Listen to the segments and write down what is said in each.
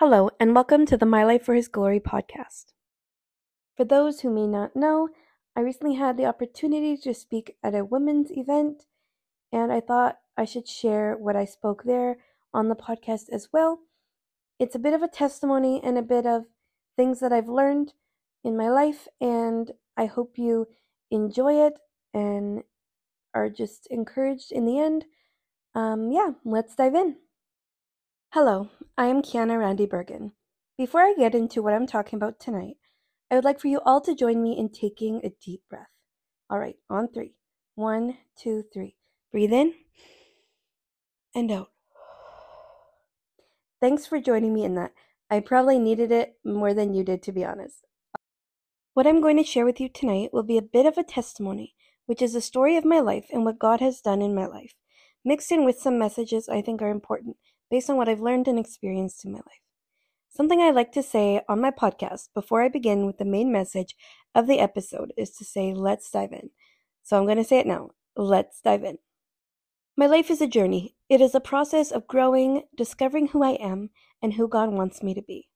Hello, and welcome to the My Life for His Glory podcast. For those who may not know, I recently had the opportunity to speak at a women's event, and I thought I should share what I spoke there on the podcast as well. It's a bit of a testimony and a bit of things that I've learned in my life, and I hope you enjoy it and are just encouraged in the end. Um, yeah, let's dive in. Hello, I am Kiana Randi Bergen. Before I get into what I'm talking about tonight, I would like for you all to join me in taking a deep breath. All right, on three. One, two, three. Breathe in and out. Thanks for joining me in that. I probably needed it more than you did, to be honest. What I'm going to share with you tonight will be a bit of a testimony, which is a story of my life and what God has done in my life, mixed in with some messages I think are important based on what I've learned and experienced in my life. Something I like to say on my podcast before I begin with the main message of the episode is to say, let's dive in. So I'm going to say it now. Let's dive in. My life is a journey. It is a process of growing, discovering who I am, and who God wants me to be.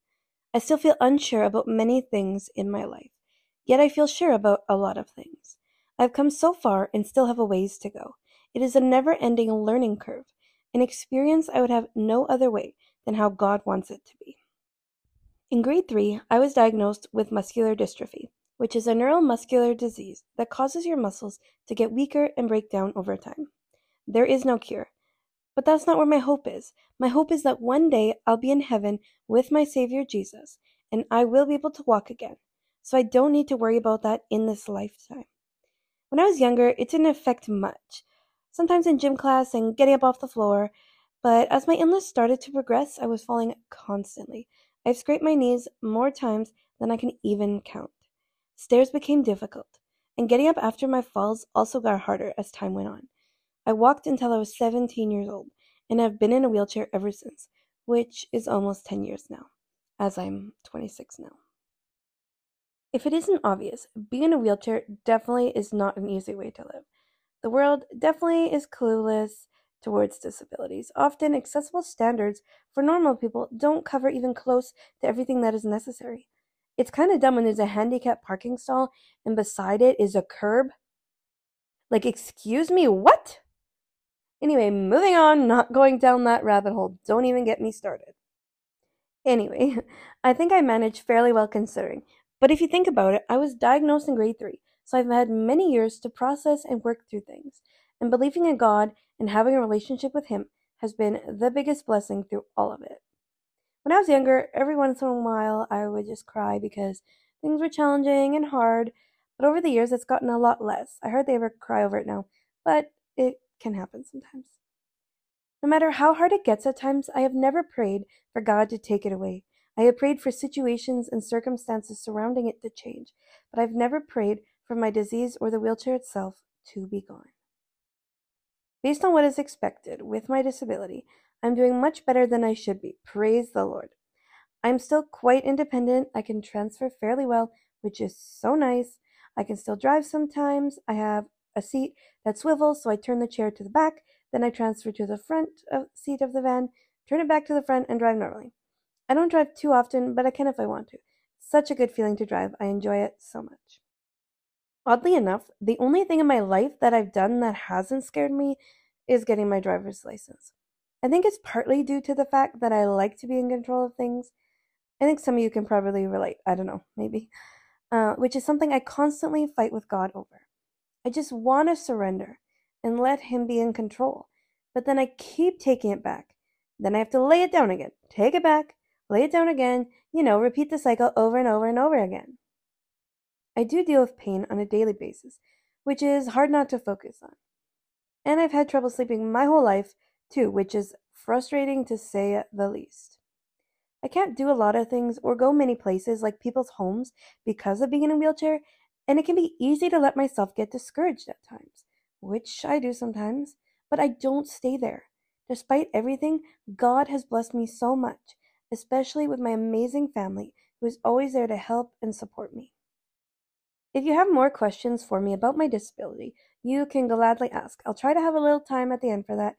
I still feel unsure about many things in my life, yet I feel sure about a lot of things. I've come so far and still have a ways to go. It is a never ending learning curve, an experience I would have no other way than how God wants it to be. In grade 3, I was diagnosed with muscular dystrophy, which is a neuromuscular disease that causes your muscles to get weaker and break down over time. There is no cure. But that's not where my hope is. My hope is that one day I'll be in heaven with my Savior Jesus, and I will be able to walk again. So I don't need to worry about that in this lifetime. When I was younger, it didn't affect much sometimes in gym class and getting up off the floor. But as my illness started to progress, I was falling constantly. I've scraped my knees more times than I can even count. Stairs became difficult, and getting up after my falls also got harder as time went on. I walked until I was 17 years old, and I've been in a wheelchair ever since, which is almost 10 years now, as I'm 26 now. If it isn't obvious, being in a wheelchair definitely is not an easy way to live. The world definitely is clueless towards disabilities. Often, accessible standards for normal people don't cover even close to everything that is necessary. It's kind of dumb when there's a handicap parking stall and beside it is a curb. Like, excuse me, what? Anyway, moving on, not going down that rabbit hole. Don't even get me started. Anyway, I think I managed fairly well considering. But if you think about it, I was diagnosed in grade 3. So I've had many years to process and work through things. And believing in God and having a relationship with Him has been the biggest blessing through all of it. When I was younger, every once in a while I would just cry because things were challenging and hard, but over the years it's gotten a lot less. I hardly ever cry over it now, but it can happen sometimes. No matter how hard it gets at times, I have never prayed for God to take it away. I have prayed for situations and circumstances surrounding it to change, but I've never prayed for my disease or the wheelchair itself to be gone. Based on what is expected with my disability, I'm doing much better than I should be. Praise the Lord. I'm still quite independent. I can transfer fairly well, which is so nice. I can still drive sometimes. I have a seat that swivels, so I turn the chair to the back, then I transfer to the front of, seat of the van, turn it back to the front, and drive normally. I don't drive too often, but I can if I want to. Such a good feeling to drive. I enjoy it so much. Oddly enough, the only thing in my life that I've done that hasn't scared me is getting my driver's license. I think it's partly due to the fact that I like to be in control of things. I think some of you can probably relate. I don't know, maybe. Uh, which is something I constantly fight with God over. I just want to surrender and let Him be in control. But then I keep taking it back. Then I have to lay it down again, take it back, lay it down again, you know, repeat the cycle over and over and over again. I do deal with pain on a daily basis, which is hard not to focus on. And I've had trouble sleeping my whole life, too, which is frustrating to say the least. I can't do a lot of things or go many places like people's homes because of being in a wheelchair, and it can be easy to let myself get discouraged at times, which I do sometimes, but I don't stay there. Despite everything, God has blessed me so much, especially with my amazing family who is always there to help and support me. If you have more questions for me about my disability, you can gladly ask. I'll try to have a little time at the end for that.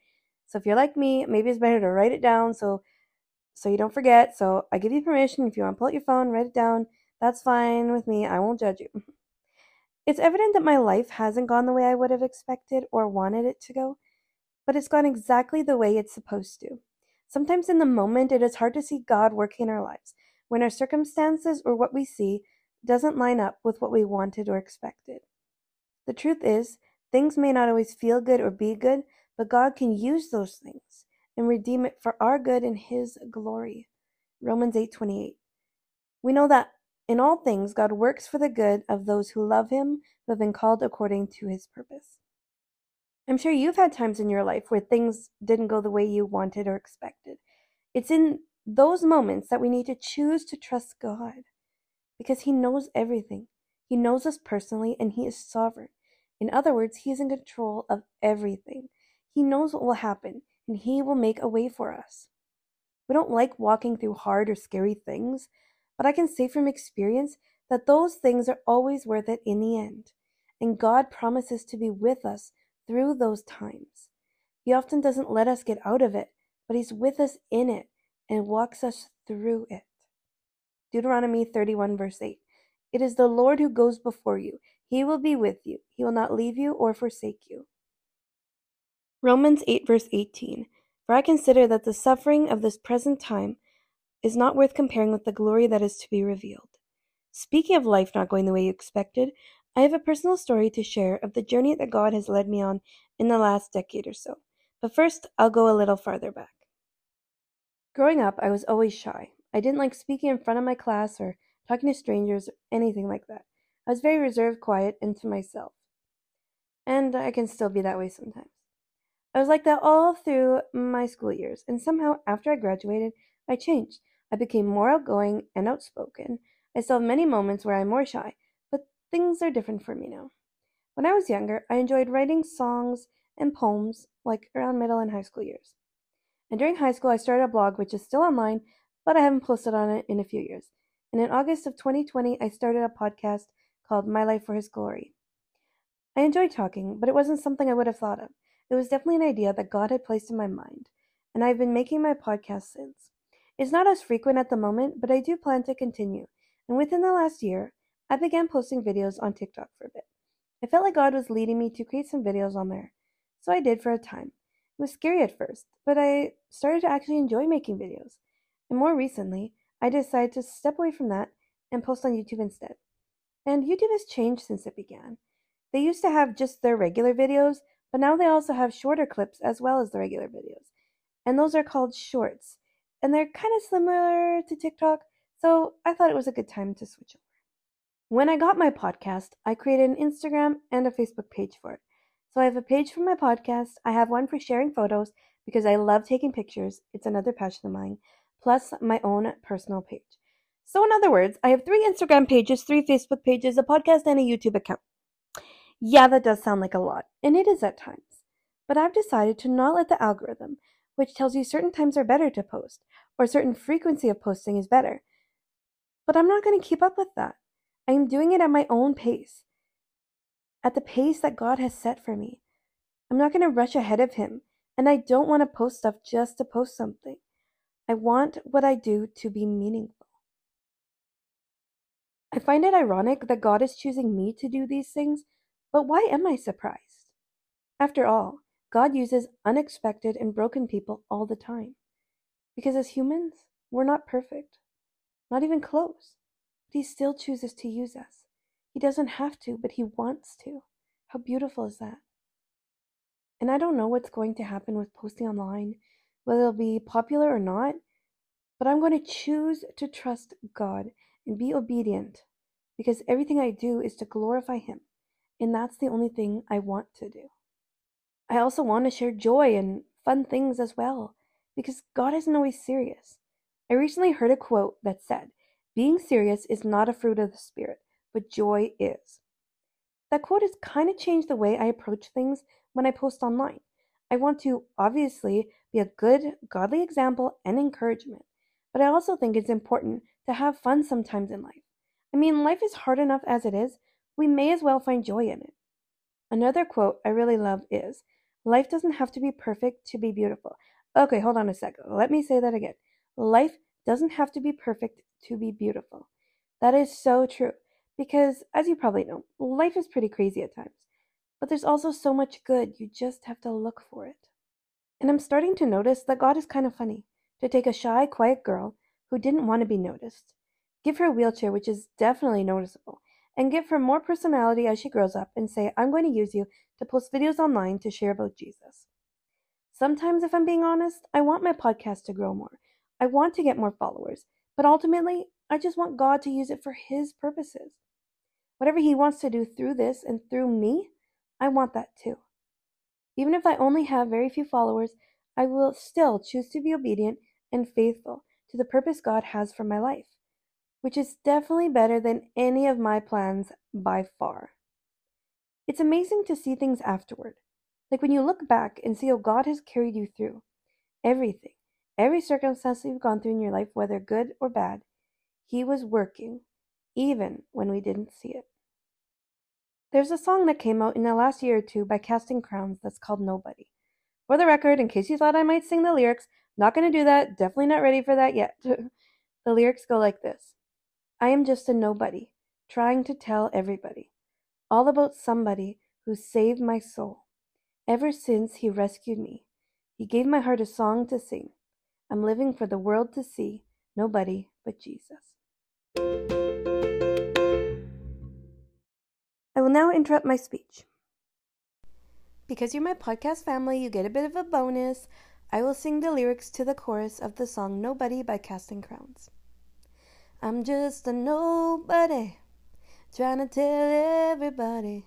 So if you're like me, maybe it's better to write it down so so you don't forget. So I give you permission if you want to pull out your phone, write it down. That's fine with me. I won't judge you. It's evident that my life hasn't gone the way I would have expected or wanted it to go, but it's gone exactly the way it's supposed to. Sometimes in the moment, it is hard to see God working in our lives when our circumstances or what we see doesn't line up with what we wanted or expected. The truth is, things may not always feel good or be good, but God can use those things and redeem it for our good and his glory. Romans 8:28. We know that in all things God works for the good of those who love him, who have been called according to his purpose. I'm sure you've had times in your life where things didn't go the way you wanted or expected. It's in those moments that we need to choose to trust God because he knows everything. He knows us personally and he is sovereign. In other words, he is in control of everything. He knows what will happen and he will make a way for us. We don't like walking through hard or scary things, but I can say from experience that those things are always worth it in the end. And God promises to be with us through those times. He often doesn't let us get out of it, but He's with us in it and walks us through it. Deuteronomy 31, verse 8. It is the Lord who goes before you. He will be with you. He will not leave you or forsake you. Romans 8, verse 18. For I consider that the suffering of this present time is not worth comparing with the glory that is to be revealed. Speaking of life not going the way you expected, I have a personal story to share of the journey that God has led me on in the last decade or so. But first, I'll go a little farther back. Growing up, I was always shy. I didn't like speaking in front of my class or talking to strangers or anything like that. I was very reserved, quiet, and to myself. And I can still be that way sometimes. I was like that all through my school years, and somehow after I graduated, I changed. I became more outgoing and outspoken. I still have many moments where I'm more shy, but things are different for me now. When I was younger, I enjoyed writing songs and poems like around middle and high school years. And during high school, I started a blog which is still online, but I haven't posted on it in a few years. And in August of 2020, I started a podcast called My Life for His Glory. I enjoyed talking, but it wasn't something I would have thought of. It was definitely an idea that God had placed in my mind, and I've been making my podcast since. It's not as frequent at the moment, but I do plan to continue. And within the last year, I began posting videos on TikTok for a bit. I felt like God was leading me to create some videos on there, so I did for a time. It was scary at first, but I started to actually enjoy making videos. And more recently, I decided to step away from that and post on YouTube instead. And YouTube has changed since it began. They used to have just their regular videos, but now they also have shorter clips as well as the regular videos. And those are called shorts. And they're kind of similar to TikTok, so I thought it was a good time to switch over. When I got my podcast, I created an Instagram and a Facebook page for it. So I have a page for my podcast, I have one for sharing photos because I love taking pictures, it's another passion of mine, plus my own personal page. So, in other words, I have three Instagram pages, three Facebook pages, a podcast, and a YouTube account. Yeah, that does sound like a lot, and it is at times. But I've decided to not let the algorithm, which tells you certain times are better to post, or certain frequency of posting is better. But I'm not going to keep up with that. I am doing it at my own pace, at the pace that God has set for me. I'm not going to rush ahead of Him, and I don't want to post stuff just to post something. I want what I do to be meaningful. I find it ironic that God is choosing me to do these things, but why am I surprised? After all, God uses unexpected and broken people all the time. Because as humans, we're not perfect, not even close, but He still chooses to use us. He doesn't have to, but He wants to. How beautiful is that? And I don't know what's going to happen with posting online whether it'll be popular or not, but I'm going to choose to trust God and be obedient because everything I do is to glorify Him, and that's the only thing I want to do. I also want to share joy and fun things as well because God isn't always serious. I recently heard a quote that said, Being serious is not a fruit of the Spirit, but joy is. That quote has kind of changed the way I approach things when I post online. I want to obviously be a good, godly example and encouragement, but I also think it's important to have fun sometimes in life. I mean, life is hard enough as it is, we may as well find joy in it. Another quote I really love is Life doesn't have to be perfect to be beautiful. Okay, hold on a second. Let me say that again. life doesn't have to be perfect to be beautiful. That is so true because, as you probably know, life is pretty crazy at times. But there's also so much good, you just have to look for it. And I'm starting to notice that God is kind of funny to take a shy, quiet girl who didn't want to be noticed, give her a wheelchair, which is definitely noticeable, and give her more personality as she grows up and say, I'm going to use you to post videos online to share about Jesus. Sometimes, if I'm being honest, I want my podcast to grow more. I want to get more followers, but ultimately, I just want God to use it for His purposes. Whatever He wants to do through this and through me, I want that too. Even if I only have very few followers, I will still choose to be obedient and faithful to the purpose God has for my life, which is definitely better than any of my plans by far. It's amazing to see things afterward. Like when you look back and see how God has carried you through everything, every circumstance you've gone through in your life, whether good or bad, He was working, even when we didn't see it. There's a song that came out in the last year or two by Casting Crowns that's called Nobody. For the record, in case you thought I might sing the lyrics, not going to do that, definitely not ready for that yet. the lyrics go like this I am just a nobody, trying to tell everybody all about somebody who saved my soul. Ever since he rescued me, he gave my heart a song to sing. I'm living for the world to see, nobody but Jesus. I will now interrupt my speech. Because you're my podcast family, you get a bit of a bonus. I will sing the lyrics to the chorus of the song Nobody by Casting Crowns. I'm just a nobody, trying to tell everybody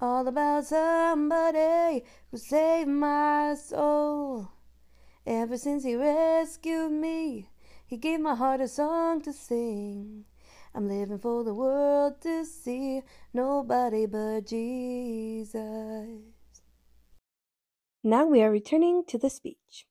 all about somebody who saved my soul. Ever since he rescued me, he gave my heart a song to sing. I'm living for the world to see, nobody but Jesus. Now we are returning to the speech.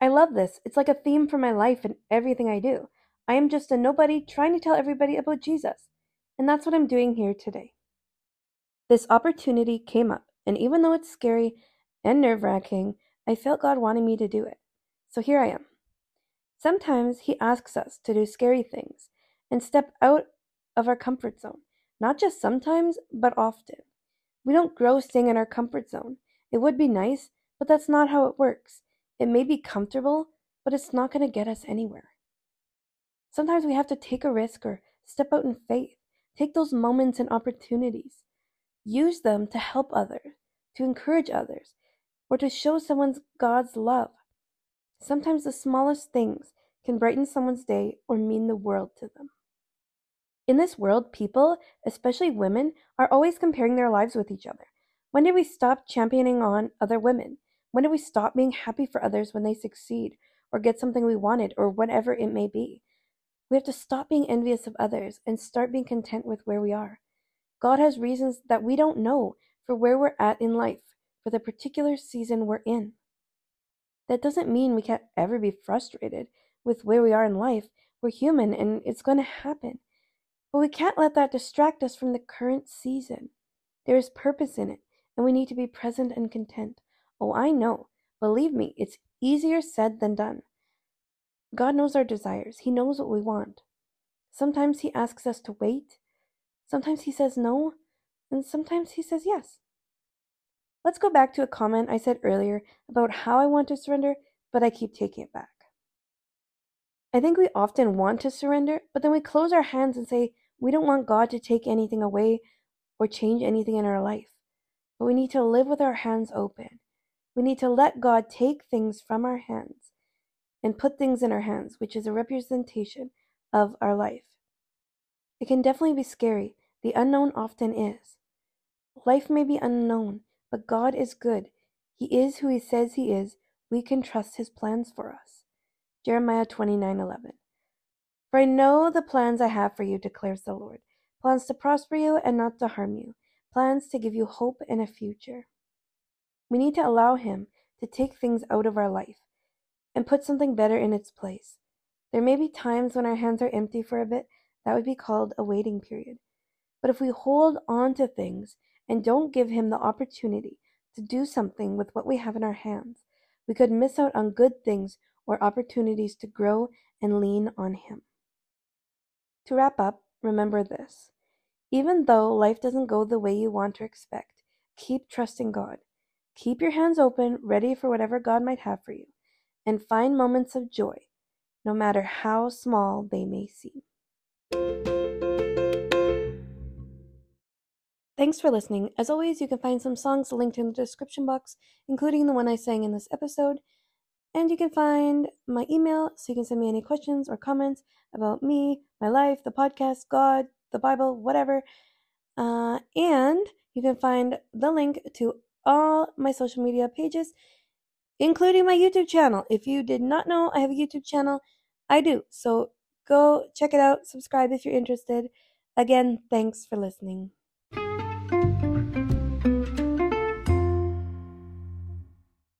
I love this. It's like a theme for my life and everything I do. I am just a nobody trying to tell everybody about Jesus. And that's what I'm doing here today. This opportunity came up, and even though it's scary and nerve wracking, I felt God wanted me to do it. So here I am. Sometimes He asks us to do scary things and step out of our comfort zone, not just sometimes, but often. We don't grow staying in our comfort zone. It would be nice, but that's not how it works. It may be comfortable, but it's not going to get us anywhere. Sometimes we have to take a risk or step out in faith. Take those moments and opportunities. Use them to help others, to encourage others, or to show someone God's love. Sometimes the smallest things can brighten someone's day or mean the world to them. In this world, people, especially women, are always comparing their lives with each other. When did we stop championing on other women? When did we stop being happy for others when they succeed or get something we wanted or whatever it may be? We have to stop being envious of others and start being content with where we are. God has reasons that we don't know for where we're at in life, for the particular season we're in. That doesn't mean we can't ever be frustrated with where we are in life. We're human and it's going to happen. But we can't let that distract us from the current season. There is purpose in it, and we need to be present and content. Oh, I know. Believe me, it's easier said than done. God knows our desires, He knows what we want. Sometimes He asks us to wait, sometimes He says no, and sometimes He says yes. Let's go back to a comment I said earlier about how I want to surrender, but I keep taking it back. I think we often want to surrender, but then we close our hands and say we don't want God to take anything away or change anything in our life. But we need to live with our hands open. We need to let God take things from our hands and put things in our hands, which is a representation of our life. It can definitely be scary. The unknown often is. Life may be unknown, but God is good. He is who He says He is. We can trust His plans for us. Jeremiah 29:11. For I know the plans I have for you, declares the Lord plans to prosper you and not to harm you, plans to give you hope and a future. We need to allow Him to take things out of our life and put something better in its place. There may be times when our hands are empty for a bit, that would be called a waiting period. But if we hold on to things and don't give Him the opportunity to do something with what we have in our hands, we could miss out on good things or opportunities to grow and lean on Him. To wrap up, remember this. Even though life doesn't go the way you want or expect, keep trusting God. Keep your hands open, ready for whatever God might have for you, and find moments of joy, no matter how small they may seem. Thanks for listening. As always, you can find some songs linked in the description box, including the one I sang in this episode. And you can find my email so you can send me any questions or comments about me, my life, the podcast, God, the Bible, whatever. Uh, and you can find the link to all my social media pages, including my YouTube channel. If you did not know I have a YouTube channel, I do. So go check it out, subscribe if you're interested. Again, thanks for listening.